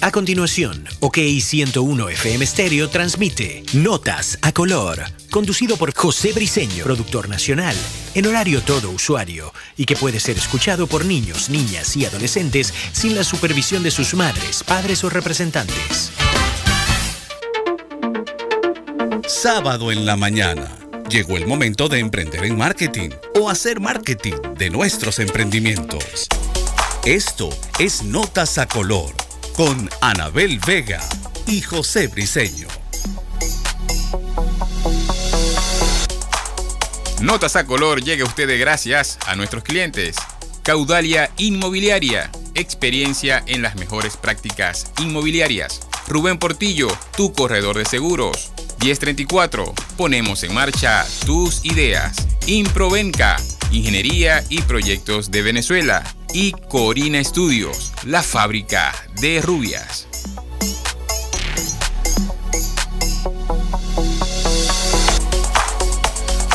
A continuación, OK 101 FM Stereo transmite Notas a color, conducido por José Briseño, productor nacional, en horario todo usuario, y que puede ser escuchado por niños, niñas y adolescentes sin la supervisión de sus madres, padres o representantes. Sábado en la mañana. Llegó el momento de emprender en marketing o hacer marketing de nuestros emprendimientos. Esto es Notas a Color con Anabel Vega y José Briseño. Notas a color llega a ustedes gracias a nuestros clientes. Caudalia Inmobiliaria, experiencia en las mejores prácticas inmobiliarias. Rubén Portillo, tu corredor de seguros. 1034, ponemos en marcha tus ideas. Improvenca, ingeniería y proyectos de Venezuela y Corina Studios, la fábrica de rubias.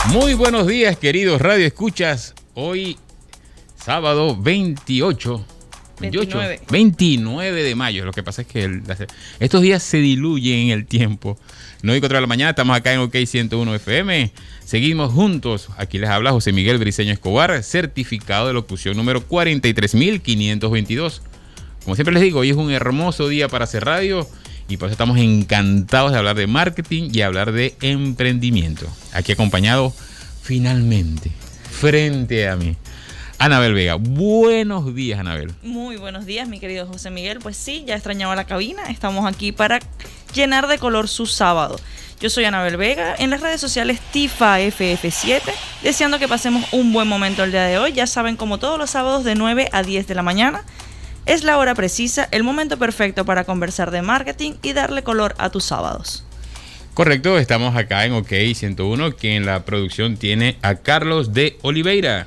Muy buenos días, queridos Radio Escuchas. Hoy, sábado 28. 29. 29 de mayo. Lo que pasa es que estos días se diluyen en el tiempo. No hay contra la mañana, estamos acá en OK 101 FM. Seguimos juntos. Aquí les habla José Miguel Briceño Escobar, certificado de locución número 43522. Como siempre les digo, hoy es un hermoso día para hacer radio y por eso estamos encantados de hablar de marketing y hablar de emprendimiento. Aquí acompañado finalmente, frente a mí. Anabel Vega, buenos días Anabel. Muy buenos días mi querido José Miguel. Pues sí, ya extrañaba la cabina. Estamos aquí para llenar de color su sábado. Yo soy Anabel Vega, en las redes sociales TIFAFF7, deseando que pasemos un buen momento el día de hoy. Ya saben, como todos los sábados de 9 a 10 de la mañana, es la hora precisa, el momento perfecto para conversar de marketing y darle color a tus sábados. Correcto, estamos acá en OK 101, que en la producción tiene a Carlos de Oliveira.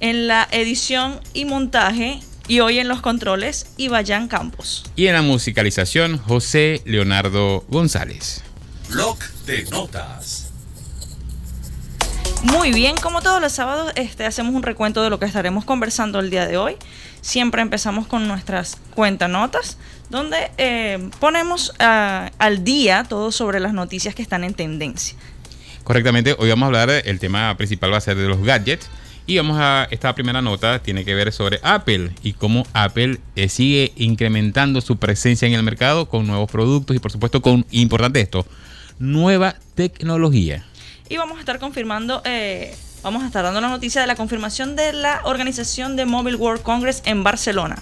En la edición y montaje y hoy en los controles, Ibayan Campos. Y en la musicalización, José Leonardo González. Blog de notas. Muy bien, como todos los sábados, este, hacemos un recuento de lo que estaremos conversando el día de hoy. Siempre empezamos con nuestras cuentanotas, donde eh, ponemos ah, al día todo sobre las noticias que están en tendencia. Correctamente, hoy vamos a hablar, el tema principal va a ser de los gadgets. Y vamos a esta primera nota, tiene que ver sobre Apple y cómo Apple eh, sigue incrementando su presencia en el mercado con nuevos productos y por supuesto con, importante esto, nueva tecnología. Y vamos a estar confirmando, eh, vamos a estar dando la noticia de la confirmación de la organización de Mobile World Congress en Barcelona.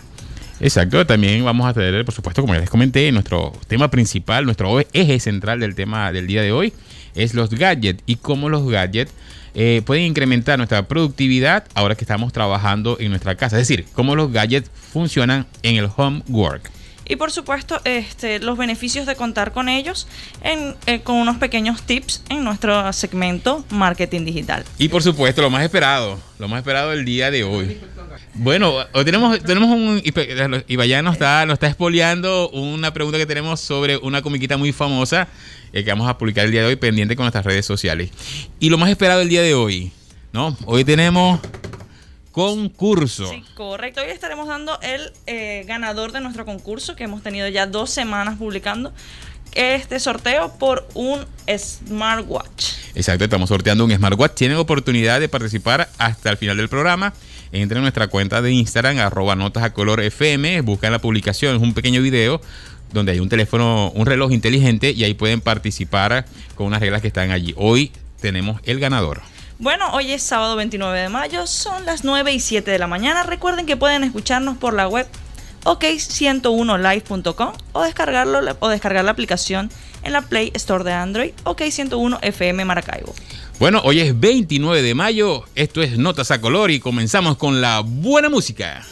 Exacto, también vamos a tener, por supuesto, como ya les comenté, nuestro tema principal, nuestro eje central del tema del día de hoy es los gadgets y cómo los gadgets eh, pueden incrementar nuestra productividad ahora que estamos trabajando en nuestra casa. Es decir, cómo los gadgets funcionan en el home work y por supuesto este, los beneficios de contar con ellos en, eh, con unos pequeños tips en nuestro segmento marketing digital. Y por supuesto lo más esperado, lo más esperado del día de hoy. Bueno, hoy tenemos, tenemos un. Ibayán nos está, nos está expoliando una pregunta que tenemos sobre una comiquita muy famosa eh, que vamos a publicar el día de hoy, pendiente con nuestras redes sociales. Y lo más esperado del día de hoy, ¿no? Hoy tenemos concurso. Sí, correcto. Hoy estaremos dando el eh, ganador de nuestro concurso que hemos tenido ya dos semanas publicando este sorteo por un smartwatch. Exacto, estamos sorteando un smartwatch. Tienen oportunidad de participar hasta el final del programa. Entren en nuestra cuenta de Instagram, arroba notas a color FM, buscan la publicación, es un pequeño video donde hay un teléfono, un reloj inteligente y ahí pueden participar con unas reglas que están allí. Hoy tenemos el ganador. Bueno, hoy es sábado 29 de mayo, son las 9 y 7 de la mañana. Recuerden que pueden escucharnos por la web ok101live.com o descargarlo o descargar la aplicación en la Play Store de Android OK101 FM Maracaibo. Bueno, hoy es 29 de mayo, esto es Notas a Color y comenzamos con la buena música.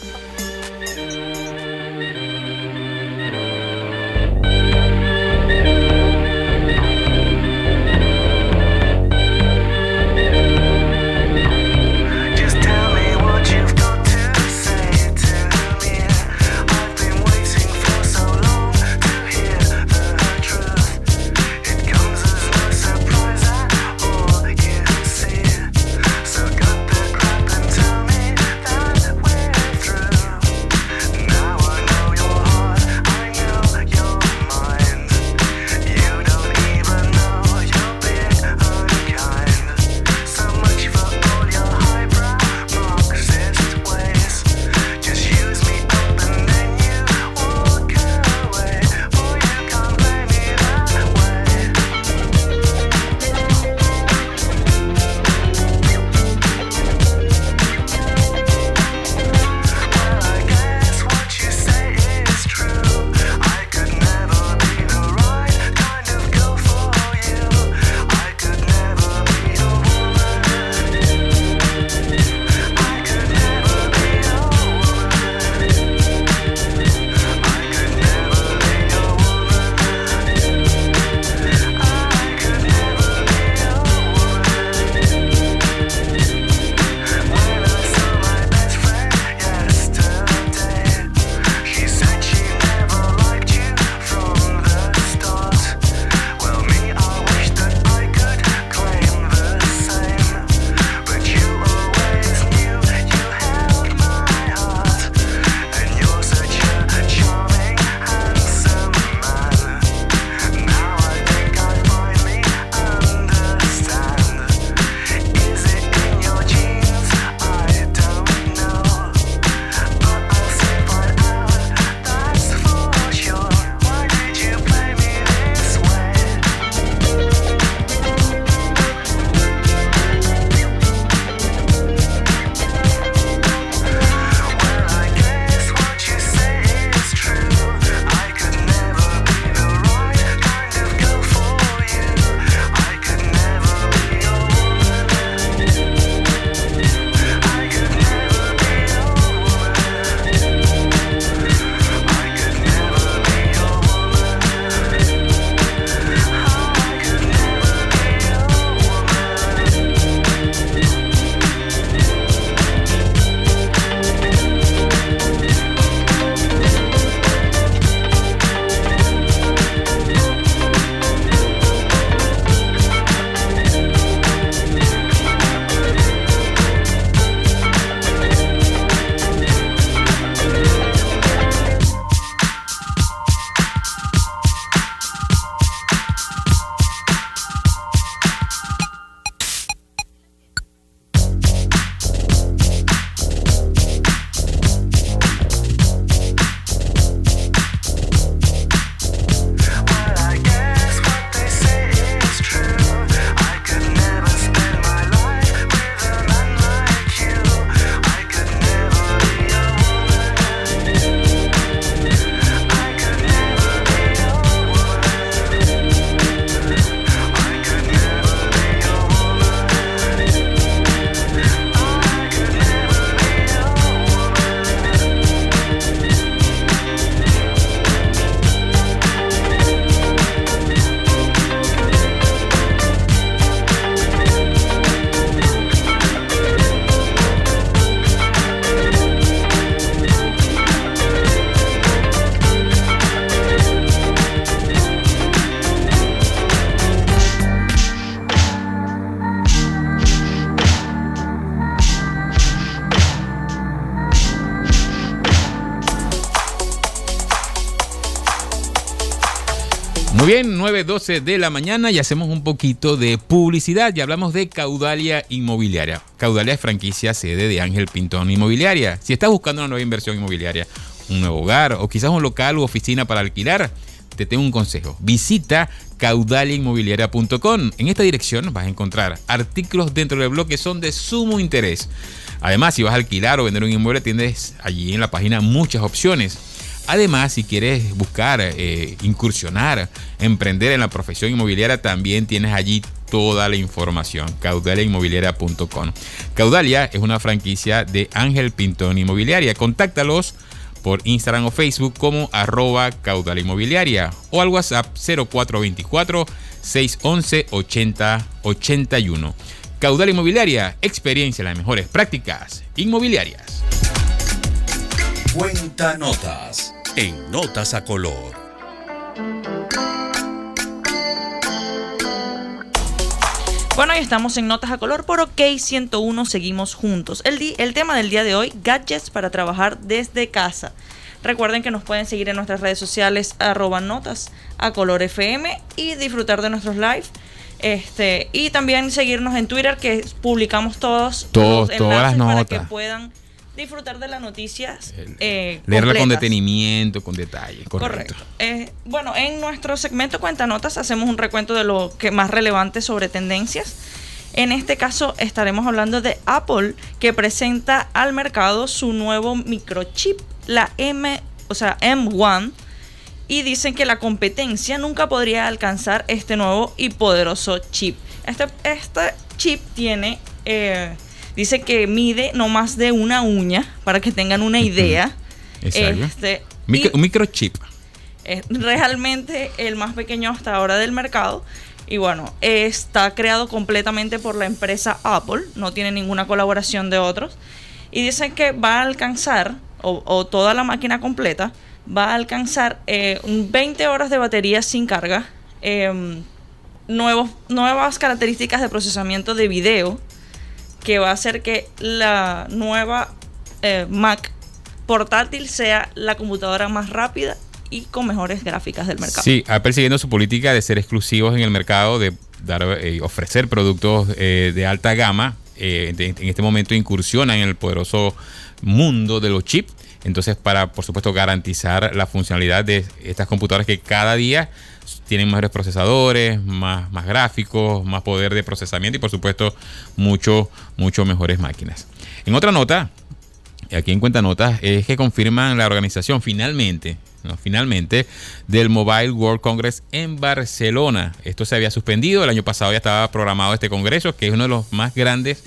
9.12 de la mañana y hacemos un poquito de publicidad y hablamos de Caudalia Inmobiliaria. Caudalia es franquicia sede de Ángel Pintón Inmobiliaria. Si estás buscando una nueva inversión inmobiliaria, un nuevo hogar o quizás un local u oficina para alquilar, te tengo un consejo. Visita caudaliainmobiliaria.com. En esta dirección vas a encontrar artículos dentro del blog que son de sumo interés. Además, si vas a alquilar o vender un inmueble, tienes allí en la página muchas opciones. Además, si quieres buscar, eh, incursionar, emprender en la profesión inmobiliaria, también tienes allí toda la información. Caudaliainmobiliaria.com. Caudalia es una franquicia de Ángel Pintón Inmobiliaria. Contáctalos por Instagram o Facebook como arroba caudal inmobiliaria o al WhatsApp 0424 611 8081. Caudal Inmobiliaria, experiencia en las mejores prácticas inmobiliarias. Cuenta notas en Notas a Color. Bueno, y estamos en Notas a Color por OK 101, seguimos juntos. El, el tema del día de hoy, gadgets para trabajar desde casa. Recuerden que nos pueden seguir en nuestras redes sociales arroba notas a color FM y disfrutar de nuestros live. Este, y también seguirnos en Twitter que publicamos todos, todos todas las notas. para que puedan disfrutar de las noticias. Eh, Leerla con detenimiento, con detalle. Correcto. Eh, bueno, en nuestro segmento Cuenta Notas hacemos un recuento de lo que más relevante sobre tendencias. En este caso estaremos hablando de Apple que presenta al mercado su nuevo microchip, la M, o sea, M1, y dicen que la competencia nunca podría alcanzar este nuevo y poderoso chip. Este, este chip tiene eh, Dice que mide no más de una uña, para que tengan una idea. Este, un microchip. Es realmente el más pequeño hasta ahora del mercado. Y bueno, está creado completamente por la empresa Apple, no tiene ninguna colaboración de otros. Y dicen que va a alcanzar, o, toda la máquina completa, va a alcanzar 20 eh, horas de batería sin carga, em, nuevos, nuevas características de procesamiento de video, que va a hacer que la nueva eh, Mac portátil sea la computadora más rápida y con mejores gráficas del mercado. Sí, Apple siguiendo su política de ser exclusivos en el mercado, de dar, eh, ofrecer productos eh, de alta gama. en este momento incursiona en el poderoso mundo de los chips. Entonces, para, por supuesto, garantizar la funcionalidad de estas computadoras que cada día tienen mejores procesadores, más, gráficos, más poder de procesamiento y por supuesto mucho, mucho mejores máquinas. En otra nota, aquí en cuenta notas, es que confirman la organización finalmente, finalmente, del Mobile World Congress en Barcelona. Esto se había suspendido, el año pasado ya estaba programado este congreso, que es uno de los más grandes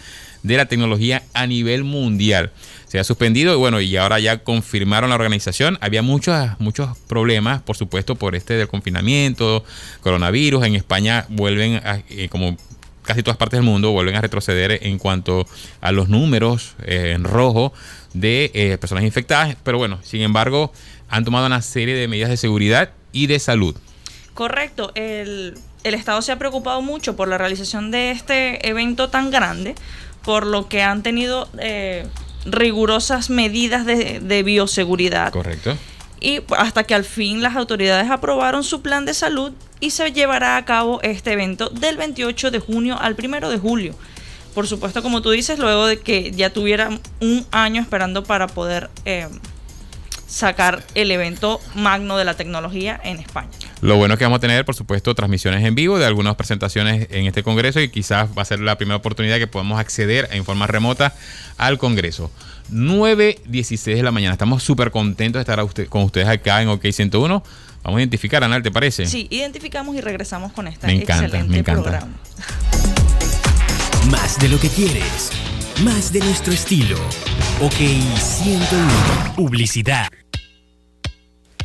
de la tecnología a nivel mundial. Se ha suspendido y bueno, y ahora ya confirmaron la organización. Había muchos, muchos problemas, por supuesto, por este del confinamiento, coronavirus. En España vuelven, a, eh, como casi todas partes del mundo, vuelven a retroceder en cuanto a los números eh, en rojo de eh, personas infectadas. Pero bueno, sin embargo, han tomado una serie de medidas de seguridad y de salud. Correcto, el, el Estado se ha preocupado mucho por la realización de este evento tan grande por lo que han tenido eh, rigurosas medidas de, bioseguridad. Correcto. Y hasta que al fin las autoridades aprobaron su plan de salud y se llevará a cabo este evento del 28 de junio al 1 de julio. Por supuesto, como tú dices, luego de que ya tuvieran un año esperando para poder eh, sacar el evento magno de la tecnología en España. Lo bueno es que vamos a tener, por supuesto, transmisiones en vivo de algunas presentaciones en este Congreso y quizás va a ser la primera oportunidad que podamos acceder en forma remota al Congreso. 9.16 de la mañana. Estamos súper contentos de estar con ustedes acá en OK 101. Vamos a identificar, Anal, ¿te parece? Sí, identificamos y regresamos con esta me encanta, excelente me encanta. programa. Más de lo que quieres, más de nuestro estilo. OK 101. Publicidad.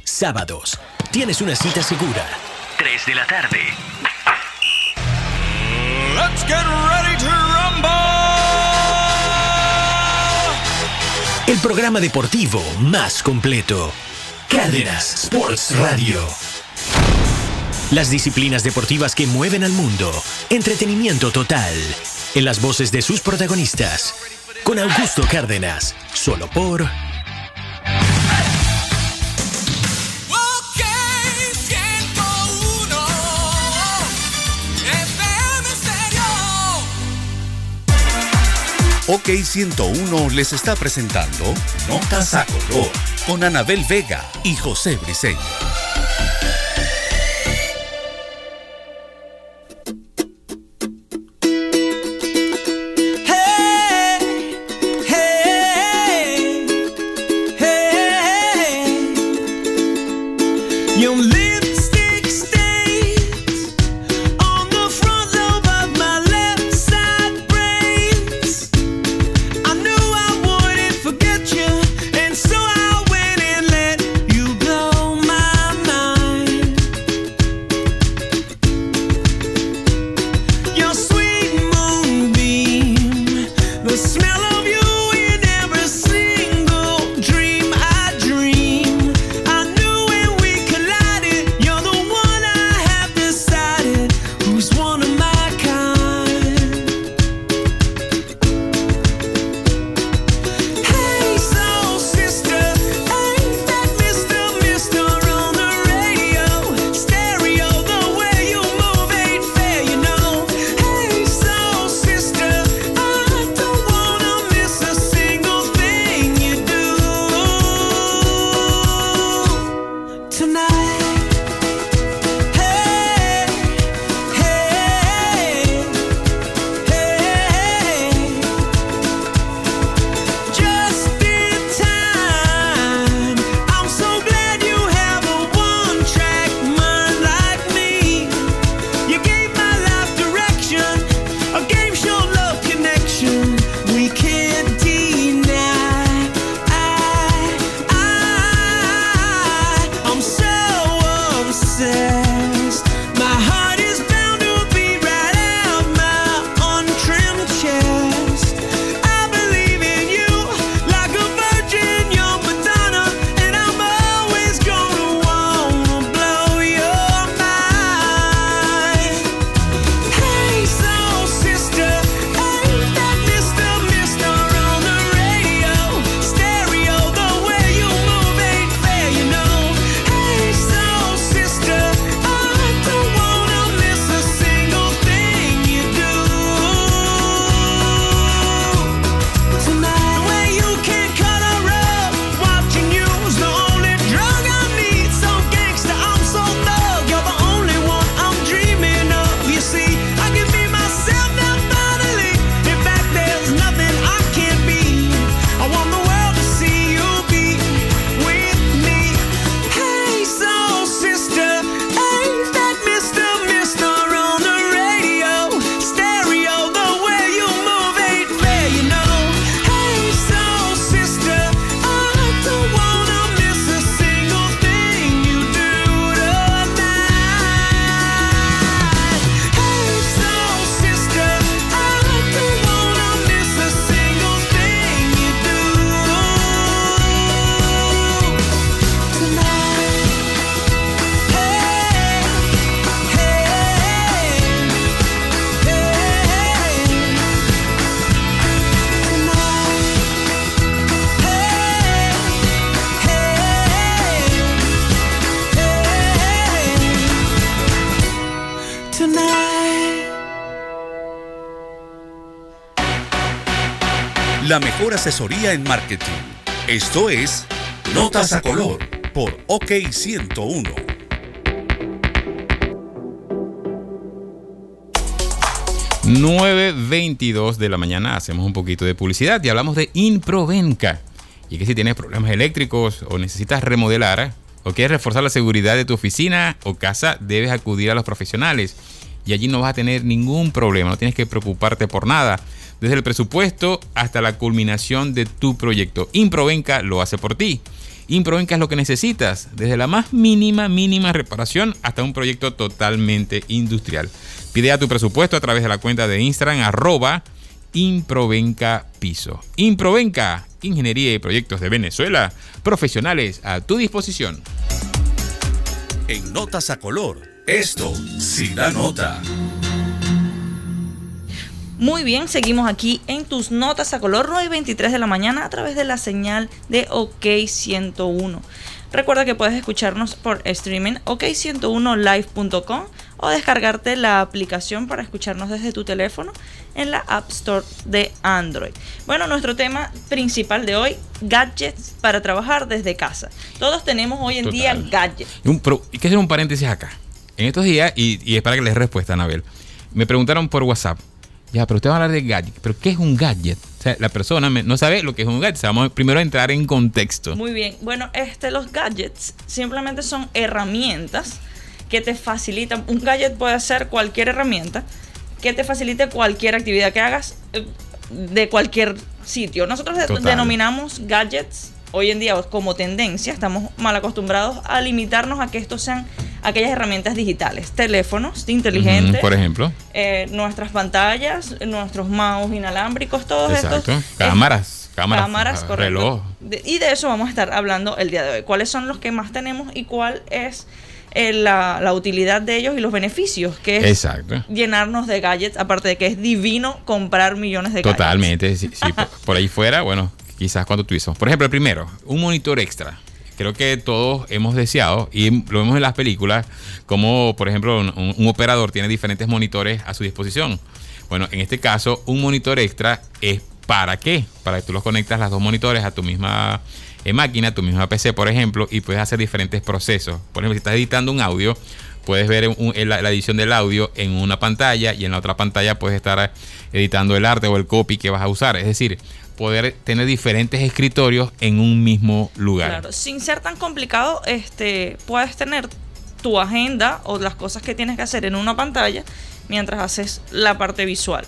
Sábados. Tienes una cita segura. 3 de la tarde. Let's get ready to rumble. El programa deportivo más completo. Cárdenas Sports Radio. Las disciplinas deportivas que mueven al mundo. Entretenimiento total. En las voces de sus protagonistas. Con Augusto Cárdenas. Solo por OK 101 les está presentando Notas a Color con Anabel Vega y José Briceño. La mejor asesoría en marketing. Esto es Notas a Color por OK 101. ...9.22 de la mañana hacemos un poquito de publicidad y hablamos de Improvenca. Y que si tienes problemas eléctricos o necesitas remodelar o quieres reforzar la seguridad de tu oficina o casa, debes acudir a los profesionales. Y allí no vas a tener ningún problema, no tienes que preocuparte por nada desde el presupuesto hasta la culminación de tu proyecto. Improvenca lo hace por ti. Improvenca es lo que necesitas, desde la más mínima, mínima reparación hasta un proyecto totalmente industrial. Pide a tu presupuesto a través de la cuenta de Instagram arroba Improvenca Piso. Improvenca, Ingeniería y Proyectos de Venezuela, profesionales a tu disposición. En Notas a Color, esto sí da nota. Muy bien, seguimos aquí en tus notas a color 9 y 23 de la mañana a través de la señal de OK 101. Recuerda que puedes escucharnos por streaming ok101live.com o descargarte la aplicación para escucharnos desde tu teléfono en la App Store de Android. Bueno, nuestro tema principal de hoy, gadgets para trabajar desde casa. Todos tenemos hoy en día gadgets. Y, un, hay que hacer un paréntesis acá. En estos días, y, y es para que les respuesta, Anabel, me preguntaron por WhatsApp, ya, pero usted va a hablar de gadget. ¿Pero qué es un gadget? O sea, la persona no sabe lo que es un gadget. vamos primero a entrar en contexto. Muy bien. Bueno, este, los gadgets simplemente son herramientas que te facilitan. Un gadget puede ser cualquier herramienta que te facilite cualquier actividad que hagas eh, de cualquier sitio. Nosotros denominamos gadgets hoy en día como tendencia. Estamos mal acostumbrados a limitarnos a que estos sean aquellas herramientas digitales, teléfonos inteligentes, por ejemplo, eh, nuestras pantallas, nuestros mouse inalámbricos, todos estos. Cámaras. cámaras, cámaras reloj. y de eso vamos a estar hablando el día de hoy. ¿Cuáles son los que más tenemos y cuál es eh, la, utilidad de ellos y los beneficios que es llenarnos de gadgets, aparte de que es divino comprar millones de gadgets. Totalmente, si, por, ahí fuera, bueno, quizás cuando hizo. Por ejemplo, el primero, un monitor extra creo que todos hemos deseado y lo vemos en las películas, como por ejemplo un, operador tiene diferentes monitores a su disposición. Bueno, en este caso, un monitor extra es para qué? Para que tú los conectas las dos monitores a tu misma eh, máquina, tu misma PC, por ejemplo, y puedes hacer diferentes procesos. Por ejemplo, si estás editando un audio, puedes ver la, edición del audio en una pantalla y en la otra pantalla puedes estar editando el arte o el copy que vas a usar. Es decir, poder tener diferentes escritorios en un mismo lugar. Claro, sin ser tan complicado, este, puedes tener tu agenda o las cosas que tienes que hacer en una pantalla mientras haces la parte visual.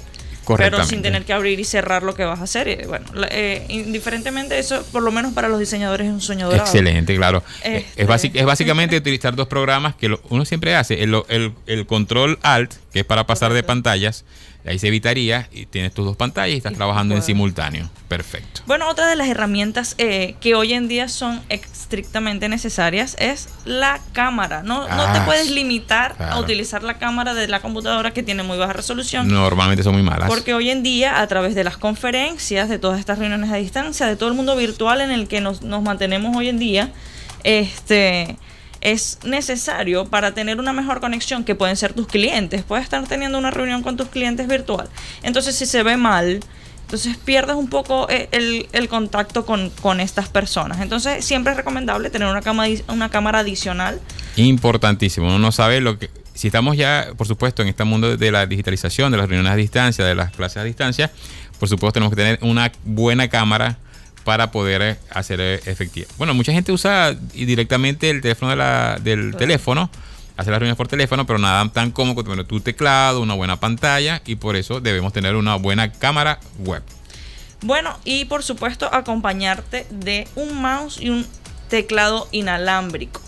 Pero sin tener que abrir y cerrar lo que vas a hacer. Eh, bueno, eh, indiferentemente, eso por lo menos para los diseñadores es un sueño dorado. Excelente, claro. Es, este es, básicamente utilizar dos programas que uno siempre hace. El, el, el, control alt, que es para pasar de pantallas, Ahí se evitaría y tienes tus dos pantallas y estás trabajando en simultáneo. Perfecto. Bueno, otra de las herramientas eh, que hoy en día son estrictamente necesarias es la cámara. No, no te ah, puedes limitar a utilizar la cámara de la computadora que tiene muy baja resolución. Normalmente son muy malas. Porque hoy en día, a través de las conferencias, de todas estas reuniones a distancia, de todo el mundo virtual en el que nos, nos mantenemos hoy en día, este es necesario para tener una mejor conexión que pueden ser tus clientes. Puedes estar teniendo una reunión con tus clientes virtual. Entonces, si se ve mal, entonces pierdes un poco eh, el, contacto con, estas personas. Entonces, siempre es recomendable tener una, cámara, una cámara adicional. Importantísimo. Uno no sabe lo que. Si estamos ya, por supuesto, en este mundo de la digitalización, de las reuniones a distancia, de las clases a distancia, por supuesto, tenemos que tener una buena cámara para poder eh, hacer eh, efectiva. Bueno, mucha gente usa directamente el teléfono de la, del teléfono, hacer las reuniones por teléfono, pero nada tan cómodo como tu teclado, una buena pantalla y por eso debemos tener una buena cámara web. Bueno, y por supuesto acompañarte de un mouse y un teclado inalámbrico.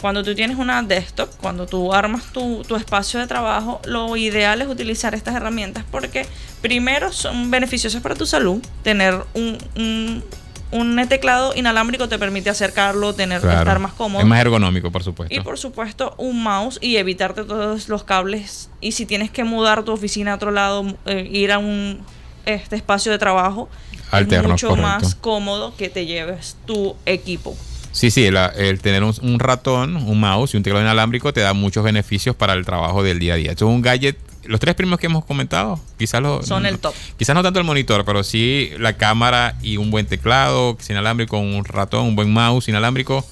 Cuando tú tienes una desktop, cuando tú armas tu, espacio de trabajo, lo ideal es utilizar estas herramientas porque primero son beneficiosas para tu salud. Tener un, un, teclado inalámbrico te permite acercarlo, tener estar más cómodo. Es más ergonómico, por supuesto. Y por supuesto, un mouse y evitarte todos los cables. Y si tienes que mudar tu oficina a otro lado, eh, ir a un este espacio de trabajo, es mucho más cómodo que te lleves tu equipo. Sí, sí, el, tener un, ratón, un mouse y un teclado inalámbrico te da muchos beneficios para el trabajo del día a día. Esto es un gadget. Los tres primeros que hemos comentado, quizás los, son el top. Quizás no tanto el monitor, pero sí la cámara y un buen teclado inalámbrico, un ratón, un buen mouse inalámbrico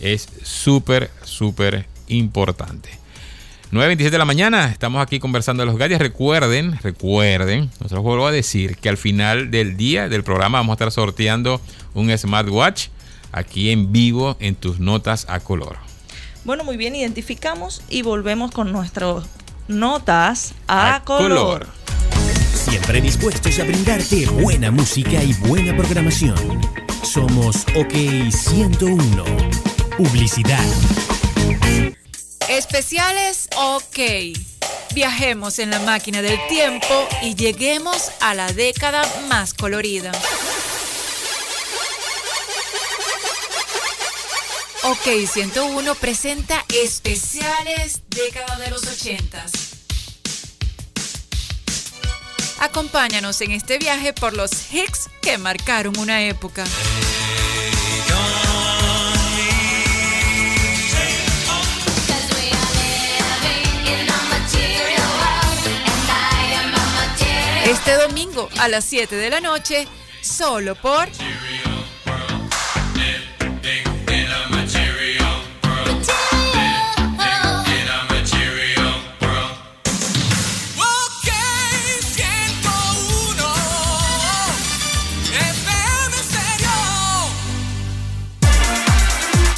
es súper, súper importante. 9.27 de la mañana, estamos aquí conversando de los gadgets. Recuerden, recuerden, nosotros vuelvo a decir que al final del día del programa vamos a estar sorteando un smartwatch aquí en vivo en tus notas a color. Bueno, muy bien, identificamos y volvemos con nuestras notas a, color. Siempre dispuestos a brindarte buena música y buena programación. Somos OK 101. Publicidad. Especiales OK. Viajemos en la máquina del tiempo y lleguemos a la década más colorida. Ok 101 presenta especiales década de los 80. Acompáñanos en este viaje por los hits que marcaron una época. Este domingo a las 7 de la noche, solo por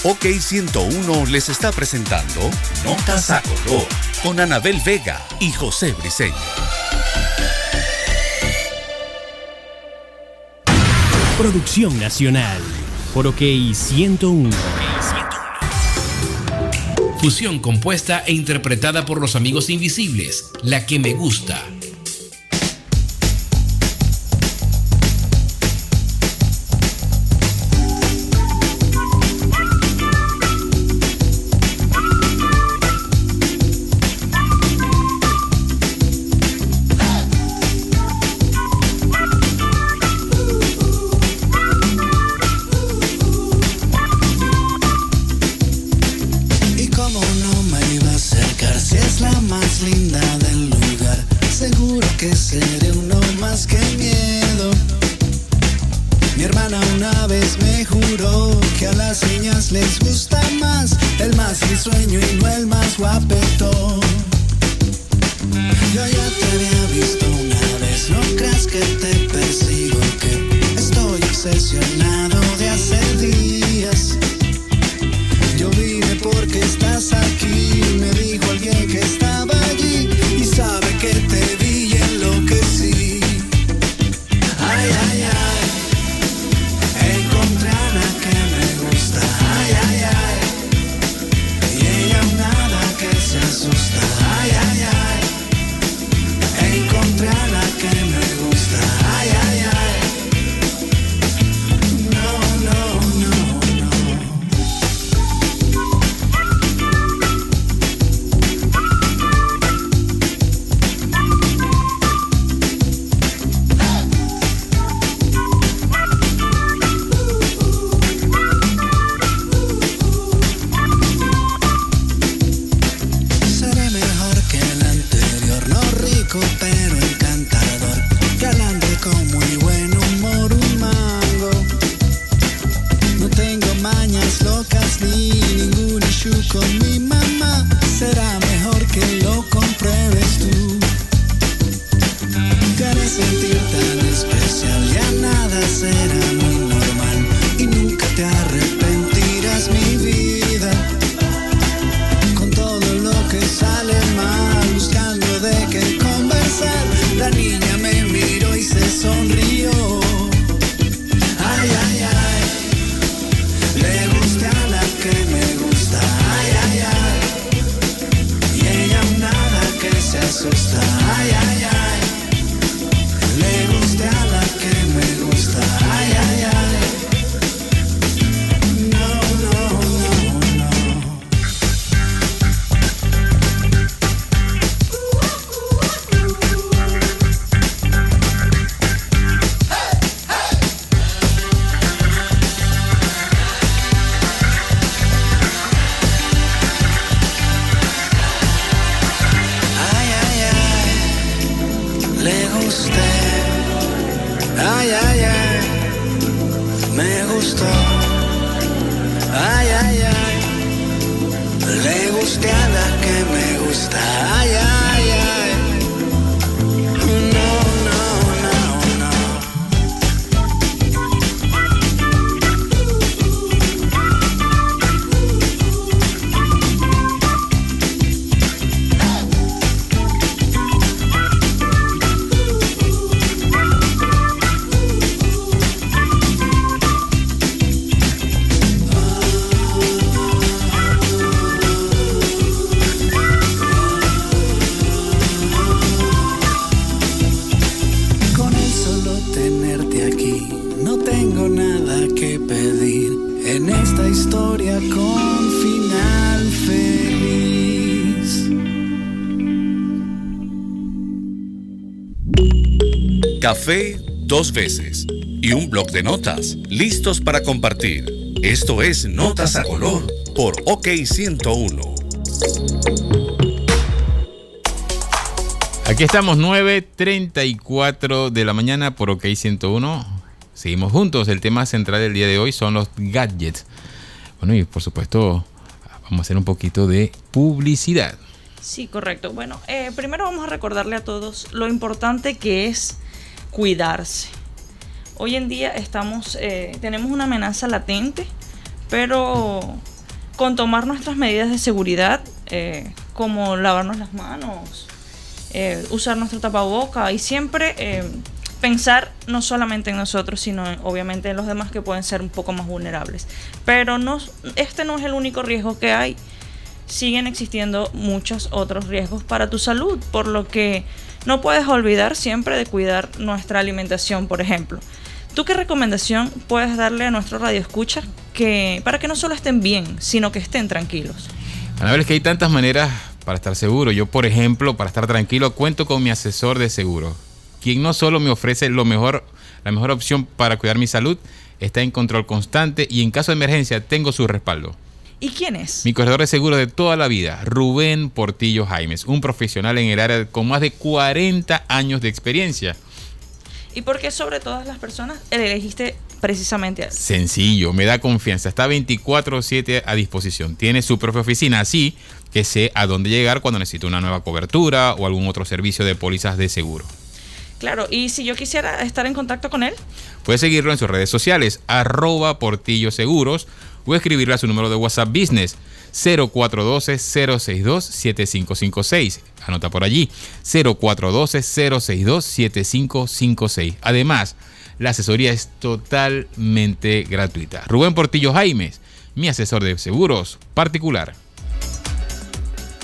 OK 101 les está presentando Notas a Color con Anabel Vega y José Briseño. Producción nacional por OK 101. Fusión compuesta e interpretada por los amigos invisibles, la que me gusta más linda del lugar. Seguro que seré uno más que miedo. Mi hermana una vez me juró que a las niñas les gusta más el más risueño y no el más guapetón. Yo ya te había visto una vez, no creas que te persigo, que estoy obsesionado de hace días. Yo vine porque estás aquí, me dijo alguien que está Café dos veces y un blog de notas listos para compartir. Esto es Notas a Color por OK 101. Aquí estamos 9.34 de la mañana por OK 101. Seguimos juntos. El tema central del día de hoy son los gadgets. Bueno, y por supuesto, vamos a hacer un poquito de publicidad. Sí, correcto. Bueno, eh, primero vamos a recordarle a todos lo importante que es cuidarse. Hoy en día estamos, eh, tenemos una amenaza latente, pero con tomar nuestras medidas de seguridad, eh, como lavarnos las manos, eh, usar nuestro tapaboca y siempre pensar no solamente en nosotros, sino obviamente en los demás que pueden ser un poco más vulnerables. Pero no, este no es el único riesgo que hay. Siguen existiendo muchos otros riesgos para tu salud, por lo que no puedes olvidar siempre de cuidar nuestra alimentación, por ejemplo. ¿Tú qué recomendación puedes darle a nuestro radio escucha que, para que no solo estén bien, sino que estén tranquilos? A ver, es que hay tantas maneras para estar seguro. Yo, por ejemplo, para estar tranquilo, cuento con mi asesor de seguro, quien no solo me ofrece lo mejor, la mejor opción para cuidar mi salud, está en control constante y en caso de emergencia tengo su respaldo. ¿Y quién es? Mi corredor de seguro de toda la vida, Rubén Portillo Jaimes, un profesional en el área con más de 40 años de experiencia. ¿Y por qué sobre todas las personas elegiste precisamente a él? Sencillo, me da confianza. Está 24/7 a disposición. Tiene su propia oficina, así que sé a dónde llegar cuando necesito una nueva cobertura o algún otro servicio de pólizas de seguro. Claro, y si yo quisiera estar en contacto con él, Puedes seguirlo en sus redes sociales, arroba Portillo Seguros, o escribirle a su número de WhatsApp Business 0412-062-7556. Anota por allí, 0412-062-7556. Además, la asesoría es totalmente gratuita. Rubén Portillo Jaimes, mi asesor de seguros particular.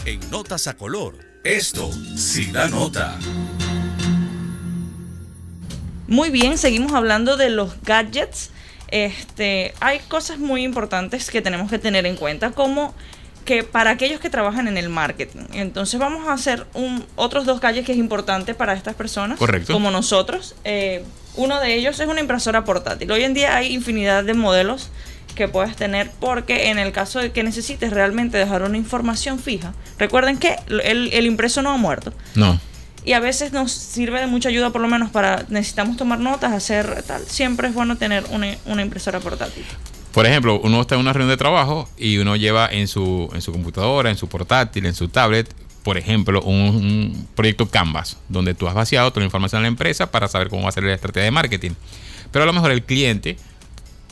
En Notas a Color, esto sí da nota. muy bien, seguimos hablando de los gadgets. Este, hay cosas muy importantes que tenemos que tener en cuenta, como que para aquellos que trabajan en el marketing. Entonces vamos a hacer un, otros dos gadgets que es importante para estas personas, Correcto. como nosotros. Eh, uno de ellos es una impresora portátil. Hoy en día hay infinidad de modelos que puedes tener porque en el caso de que necesites realmente dejar una información fija, recuerden que el, el impreso no ha muerto No. Y a veces nos sirve de mucha ayuda por lo menos para necesitamos tomar notas, hacer tal. Siempre es bueno tener una, una impresora portátil. Por ejemplo, uno está en una reunión de trabajo y uno lleva en su, en su computadora, en su portátil, en su tablet, por ejemplo, un, un proyecto Canvas, donde tú has vaciado toda la información de la empresa para saber cómo va a ser la estrategia de marketing. Pero a lo mejor el cliente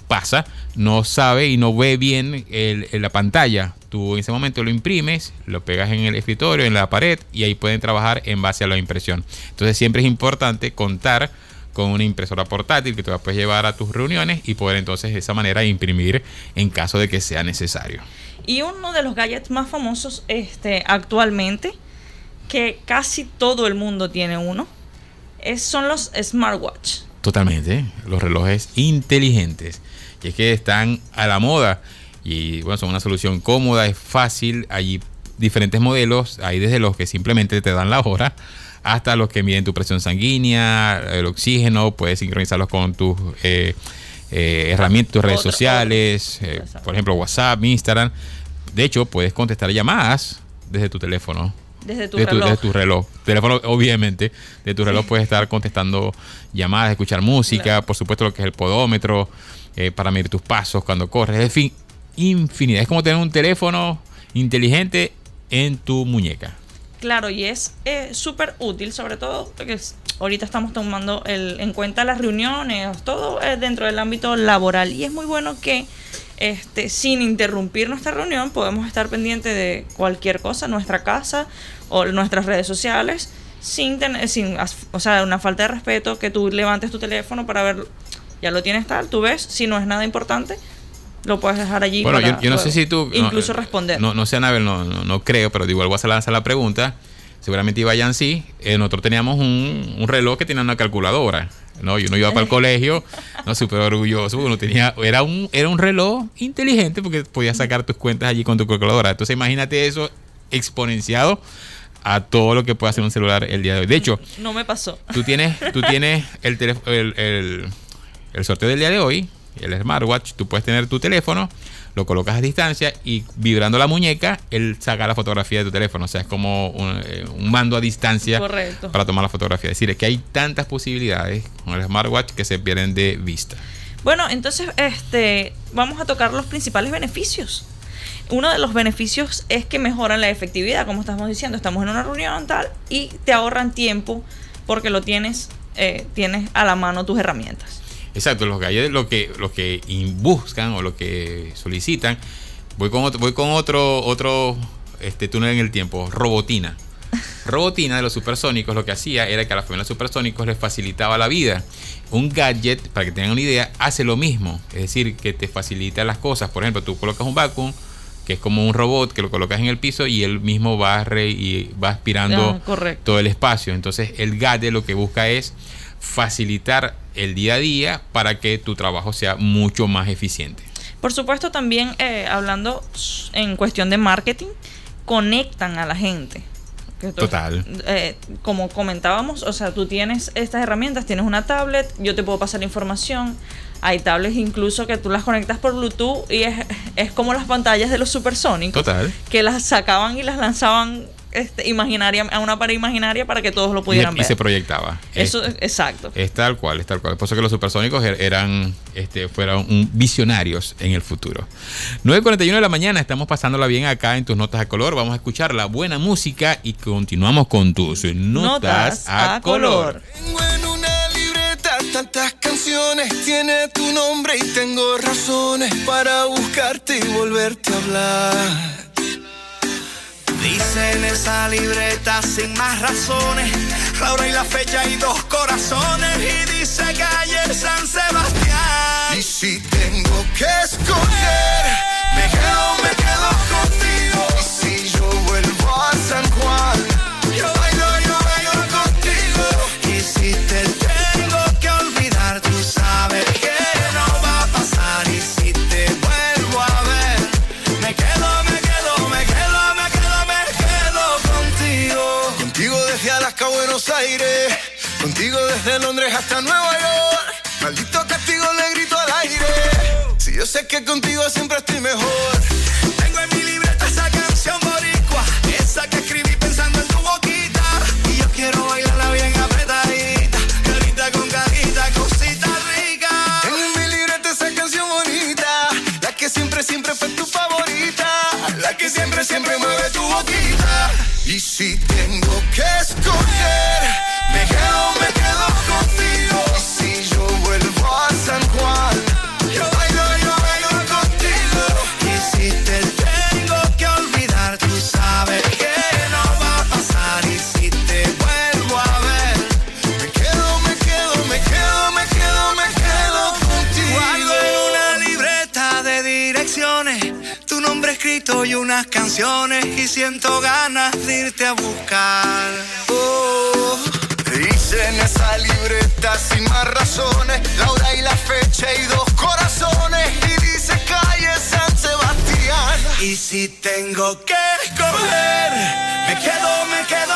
pasa, no sabe y no ve bien el- el- la pantalla. Tú en ese momento lo imprimes, lo pegas en el escritorio, en la pared y ahí pueden trabajar en base a la impresión. Entonces siempre es importante contar con una impresora portátil que tú la puedes llevar a tus reuniones y poder entonces de esa manera imprimir en caso de que sea necesario. Y uno de los gadgets más famosos este, actualmente, que casi todo el mundo tiene uno, es, son los smartwatch. Totalmente, los relojes inteligentes. Es que están a la moda. Y bueno, son una solución cómoda, es fácil. Hay diferentes modelos. Hay desde los que simplemente te dan la hora hasta los que miden tu presión sanguínea, el oxígeno. Puedes sincronizarlos con tus eh, eh, herramientas, tus redes sociales. eh, por ejemplo, WhatsApp, Instagram. De hecho, puedes contestar llamadas desde tu teléfono Desde tu de, tu, reloj. de tu reloj. Teléfono, obviamente, de tu reloj puedes estar contestando llamadas, escuchar música, Claro. por supuesto lo que es el podómetro, eh, para medir tus pasos cuando corres, en fin, infinidad. Es como tener un teléfono inteligente en tu muñeca. Claro, y es eh, súper útil, sobre todo porque es- ahorita estamos tomando en cuenta las reuniones, todo eh, dentro del ámbito laboral. Y es muy bueno que este, sin interrumpir nuestra reunión podemos estar pendientes de cualquier cosa, nuestra casa o nuestras redes sociales, sin tener, sin, o sea, una falta de respeto, que tú levantes tu teléfono para ver, ya lo tienes tal, tú ves, si no es nada importante, lo puedes dejar allí. Bueno, para yo, yo no sé si tú... no, Incluso eh, responder. No, no sé, Anabel, no, no, no creo, pero igual voy a lanzar la pregunta. Seguramente iba a sí. Eh, nosotros teníamos un, un reloj que tenía una calculadora. ¿no? Y uno iba para el colegio, no súper orgulloso. Uno tenía, era un, era un reloj inteligente porque podías sacar tus cuentas allí con tu calculadora. Entonces imagínate eso exponenciado a todo lo que puede hacer un celular el día de hoy. De hecho, No me pasó. tú tienes, tú tienes el, el, el- el sorteo del día de hoy, el smartwatch, tú puedes tener tu teléfono, lo colocas a distancia y vibrando la muñeca, él saca la fotografía de tu teléfono. O sea, es como un, eh, mando a distancia para tomar la fotografía. Es decir, es que hay tantas posibilidades con el smartwatch que se pierden de vista. Bueno, entonces este, vamos a tocar los principales beneficios. Uno de los beneficios es que mejoran la efectividad, como estamos diciendo, estamos en una reunión tal y te ahorran tiempo porque lo tienes, eh, tienes a la mano tus herramientas. Exacto, los que, lo que, lo que buscan o lo que solicitan. Voy con otro, voy con otro, otro este, túnel en el tiempo, robotina. Robotina de los supersónicos lo que hacía era que a la familia de supersónicos les facilitaba la vida. Un gadget, para que tengan una idea, hace lo mismo. Es decir, que te facilita las cosas. Por ejemplo, tú colocas un vacuum, que es como un robot que lo colocas en el piso y él mismo barre y va aspirando ah, todo el espacio. Entonces, el gadget lo que busca es facilitar el día a día para que tu trabajo sea mucho más eficiente. Por supuesto, también eh, hablando en cuestión de marketing, conectan a la gente. Total. Eh, como comentábamos, o sea, tú tienes estas herramientas, tienes una tablet, yo te puedo pasar información. Hay tablets incluso que tú las conectas por Bluetooth y es, es como las pantallas de los supersónicos. Total. Que las sacaban y las lanzaban este, imaginaria, a una pared imaginaria para que todos lo pudieran ver. Y se proyectaba. Eso, es, exacto. Es tal cual, es tal cual. Por eso que los supersónicos er, eran, este, fueron visionarios en el futuro. 9.41 de la mañana, estamos pasándola bien acá en tus notas a color. Vamos a escuchar la buena música y continuamos con tus notas, a, color. Tengo en una libreta tantas canciones, tiene tu nombre y tengo razones para buscarte y volverte a hablar. Dice en esa libreta sin más razones, la hora y la fecha y dos corazones. Y dice calle San Sebastián. Y si tengo que escoger, me quedo, me quedo hasta Nueva York. Maldito castigo le grito al aire. Si yo sé que contigo siempre estoy mejor. Canciones y siento ganas de irte a buscar. Oh, dice en esa libreta sin más razones, la hora y la fecha y dos corazones y dice calle San Sebastián. Y si tengo que escoger, me quedo, me quedo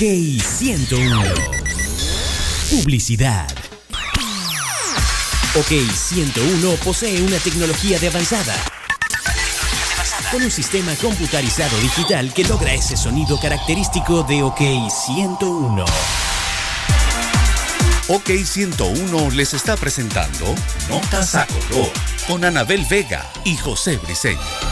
OK 101. Publicidad. OK 101 posee una tecnología de avanzada. Con un sistema computarizado digital que logra ese sonido característico de OK 101. OK 101 les está presentando Notas a Color con Anabel Vega y José Briseño.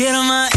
Get on my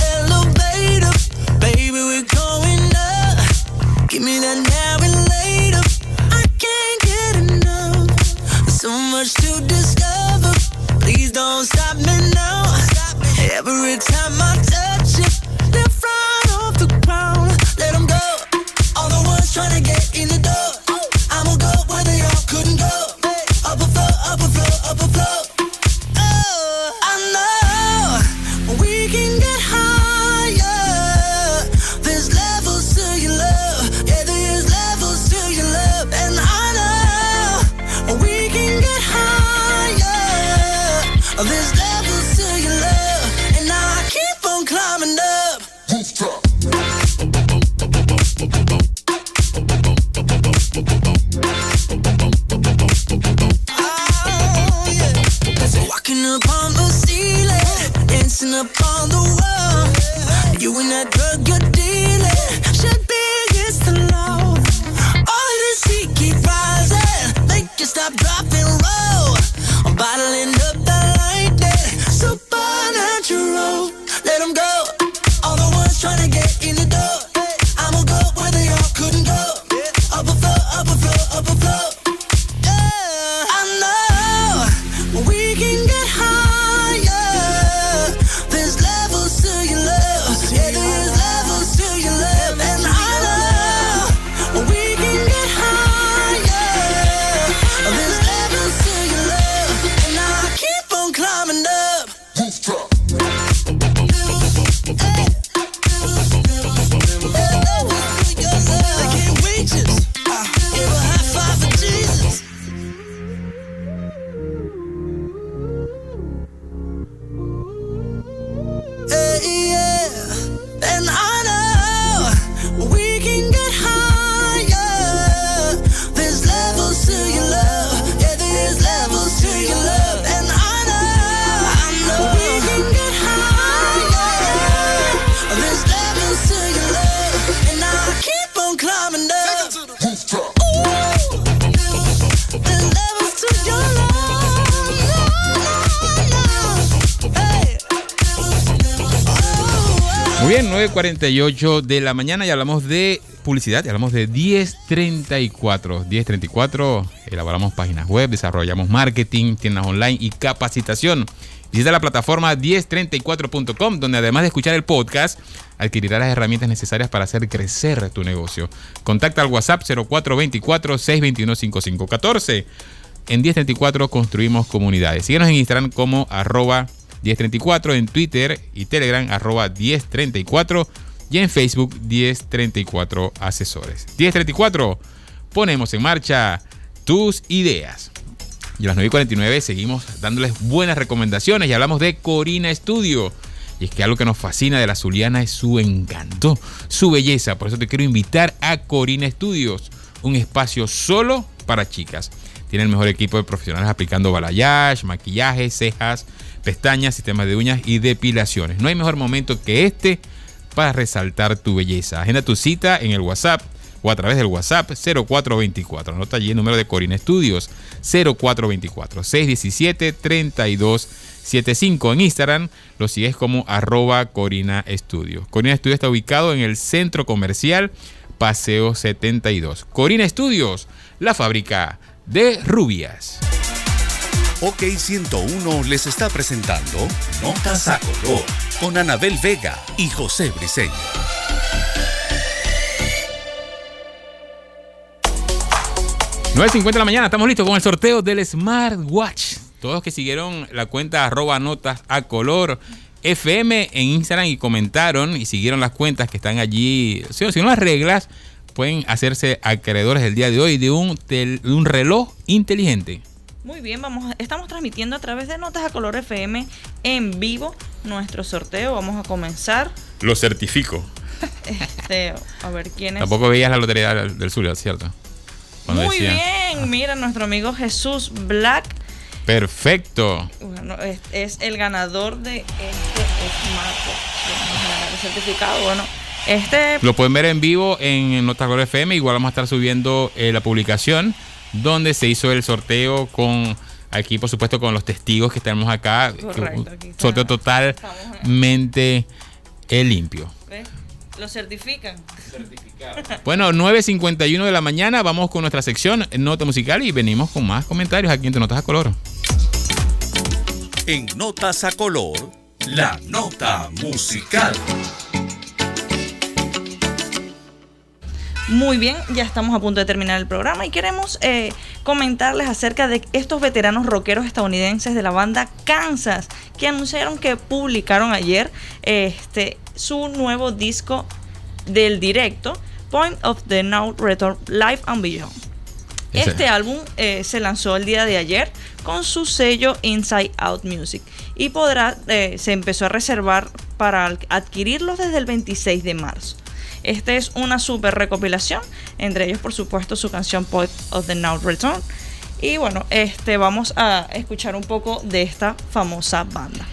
9.48 de la mañana y hablamos de publicidad, y hablamos de 1034. 1034, elaboramos páginas web, desarrollamos marketing, tiendas online y capacitación. Visita la plataforma 1034.com, donde además de escuchar el podcast, adquirirás las herramientas necesarias para hacer crecer tu negocio. Contacta al WhatsApp 0424-621-5514. En 1034 construimos comunidades. Síguenos en Instagram como arroba 1034, en Twitter y Telegram arroba 1034 y en Facebook 1034 Asesores. 1034, ponemos en marcha tus ideas. Y a las 9 y 49 seguimos dándoles buenas recomendaciones y hablamos de Corina Studio. Y es que algo que nos fascina de la Zuliana es su encanto, su belleza. Por eso te quiero invitar a Corina Studios, un espacio solo para chicas. Tiene el mejor equipo de profesionales aplicando balayage, maquillaje, cejas, pestañas, sistemas de uñas y depilaciones. No hay mejor momento que este para resaltar tu belleza. Agenda tu cita en el WhatsApp o a través del WhatsApp 0424. Anota allí el número de Corina Estudios 0424 617 3275. En Instagram lo sigues como arroba Corina Estudios. Corina Estudios está ubicado en el centro comercial Paseo 72. Corina Estudios, la fábrica de rubias. OK 101 les está presentando Notas a color con Anabel Vega y José Briseño. Nueve 9.50 de la mañana, estamos listos con el sorteo del Smartwatch. Todos los que siguieron la cuenta arroba notas a color FM en Instagram y comentaron y siguieron las cuentas que están allí, si siguieron las reglas, pueden hacerse acreedores el día de hoy de un, tel- de un reloj inteligente. Muy bien, vamos, estamos transmitiendo a través de Notas a Color FM en vivo nuestro sorteo. Vamos a comenzar. Lo certifico. Este, a ver quién es. Tampoco veías la lotería del, Zulia, ¿cierto? Cuando Muy decía, bien, mira, nuestro amigo Jesús Black Perfecto. bueno, es, es el ganador de este smartwatch. Vamos a ganar el certificado. Bueno, este Lo pueden ver en vivo en Notas Color FM. Igual vamos a estar subiendo eh, la publicación donde se hizo el sorteo con Aquí, por supuesto, con los testigos que tenemos acá. Correcto, aquí está. sorteo totalmente limpio. ¿Ves? Lo certifican. Bueno, 9.51 de la mañana, vamos con nuestra sección Nota Musical y venimos con más comentarios aquí en Notas a Color. En Notas a Color, la nota musical. Muy bien, ya estamos a punto de terminar el programa y queremos eh, comentarles acerca de estos veteranos rockeros estadounidenses de la banda Kansas que anunciaron que publicaron ayer este, su nuevo disco del directo, Point of the Now Return Live and Beyond. Este álbum eh, se lanzó el día de ayer con su sello Inside Out Music y podrá, eh, se empezó a reservar para adquirirlos desde el 26 de marzo. Esta es una super recopilación, entre ellos por supuesto su canción Point of the Now Return. Y bueno, este, vamos a escuchar un poco de esta famosa banda.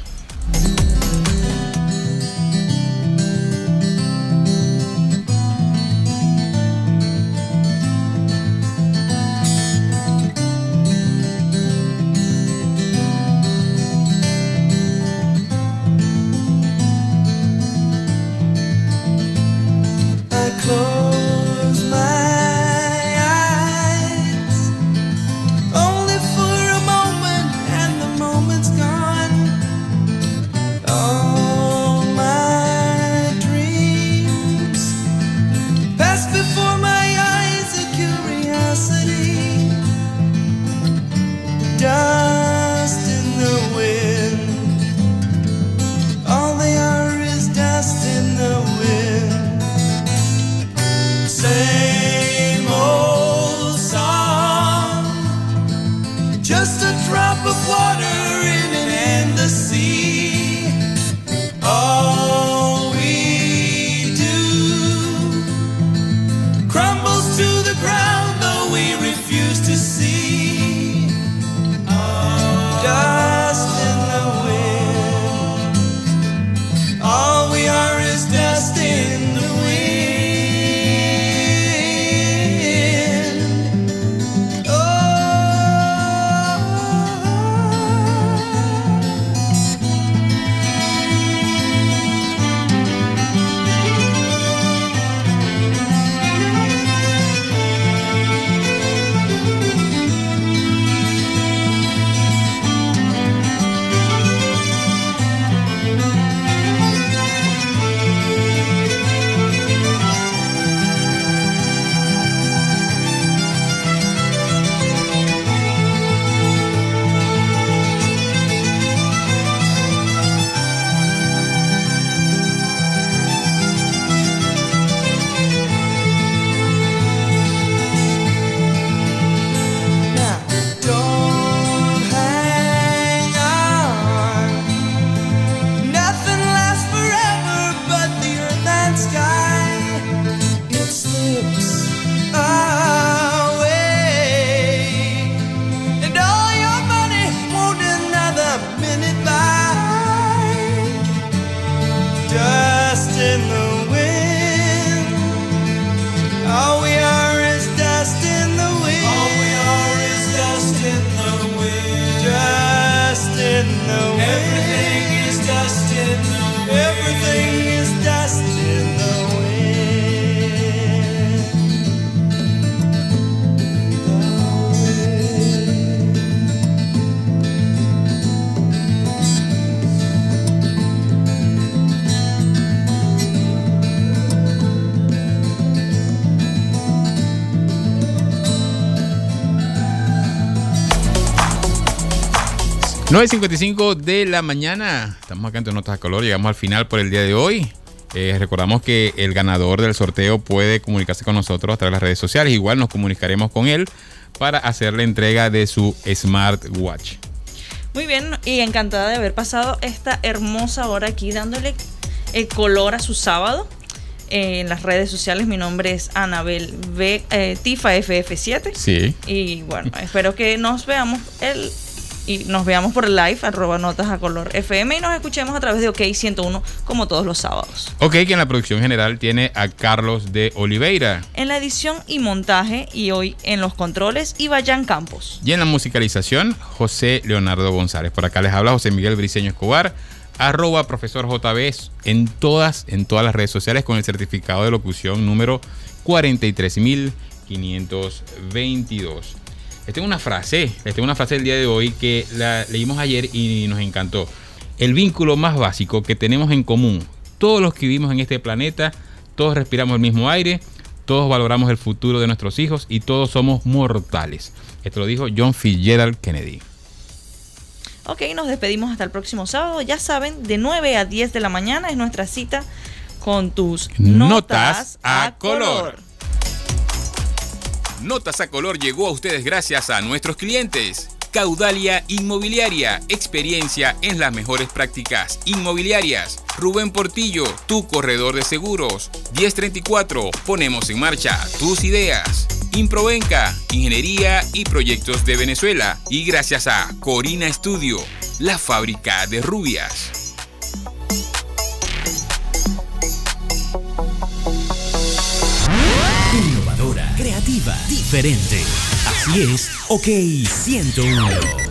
9.55 de la mañana. Estamos acá en Notas a Color. Llegamos al final por el día de hoy. Eh, recordamos que el ganador del sorteo puede comunicarse con nosotros a través de las redes sociales. Igual nos comunicaremos con él para hacer la entrega de su smartwatch. Muy bien, y encantada de haber pasado esta hermosa hora aquí dándole el color a su sábado. Eh, en las redes sociales mi nombre es Anabel B, eh, Tifa FF7. Sí. Y bueno, espero que nos veamos el y nos veamos por el live, arroba notas a color FM y nos escuchemos a través de OK 101 como todos los sábados. Ok, que en la producción general tiene a Carlos de Oliveira. En la edición y montaje y hoy en los controles, Ibayan Campos. Y en la musicalización, José Leonardo González. Por acá les habla José Miguel Briceño Escobar, arroba profesor JB en todas, en todas las redes sociales con el certificado de locución número 43522. Les tengo una frase, les tengo una frase del día de hoy que la leímos ayer y nos encantó. El vínculo más básico que tenemos en común, todos los que vivimos en este planeta, todos respiramos el mismo aire, todos valoramos el futuro de nuestros hijos y todos somos mortales. Esto lo dijo John Fitzgerald Kennedy. Ok, nos despedimos hasta el próximo sábado. Ya saben, de 9 a 10 de la mañana es nuestra cita con tus Notas a color. color. Notas a color llegó a ustedes gracias a nuestros clientes. Caudalia Inmobiliaria, experiencia en las mejores prácticas inmobiliarias. Rubén Portillo, tu corredor de seguros. 1034, ponemos en marcha tus ideas. Improvenca, Ingeniería y Proyectos de Venezuela. Y gracias a Corina Studio, la fábrica de rubias. Creativa, diferente. Así es, OK 101.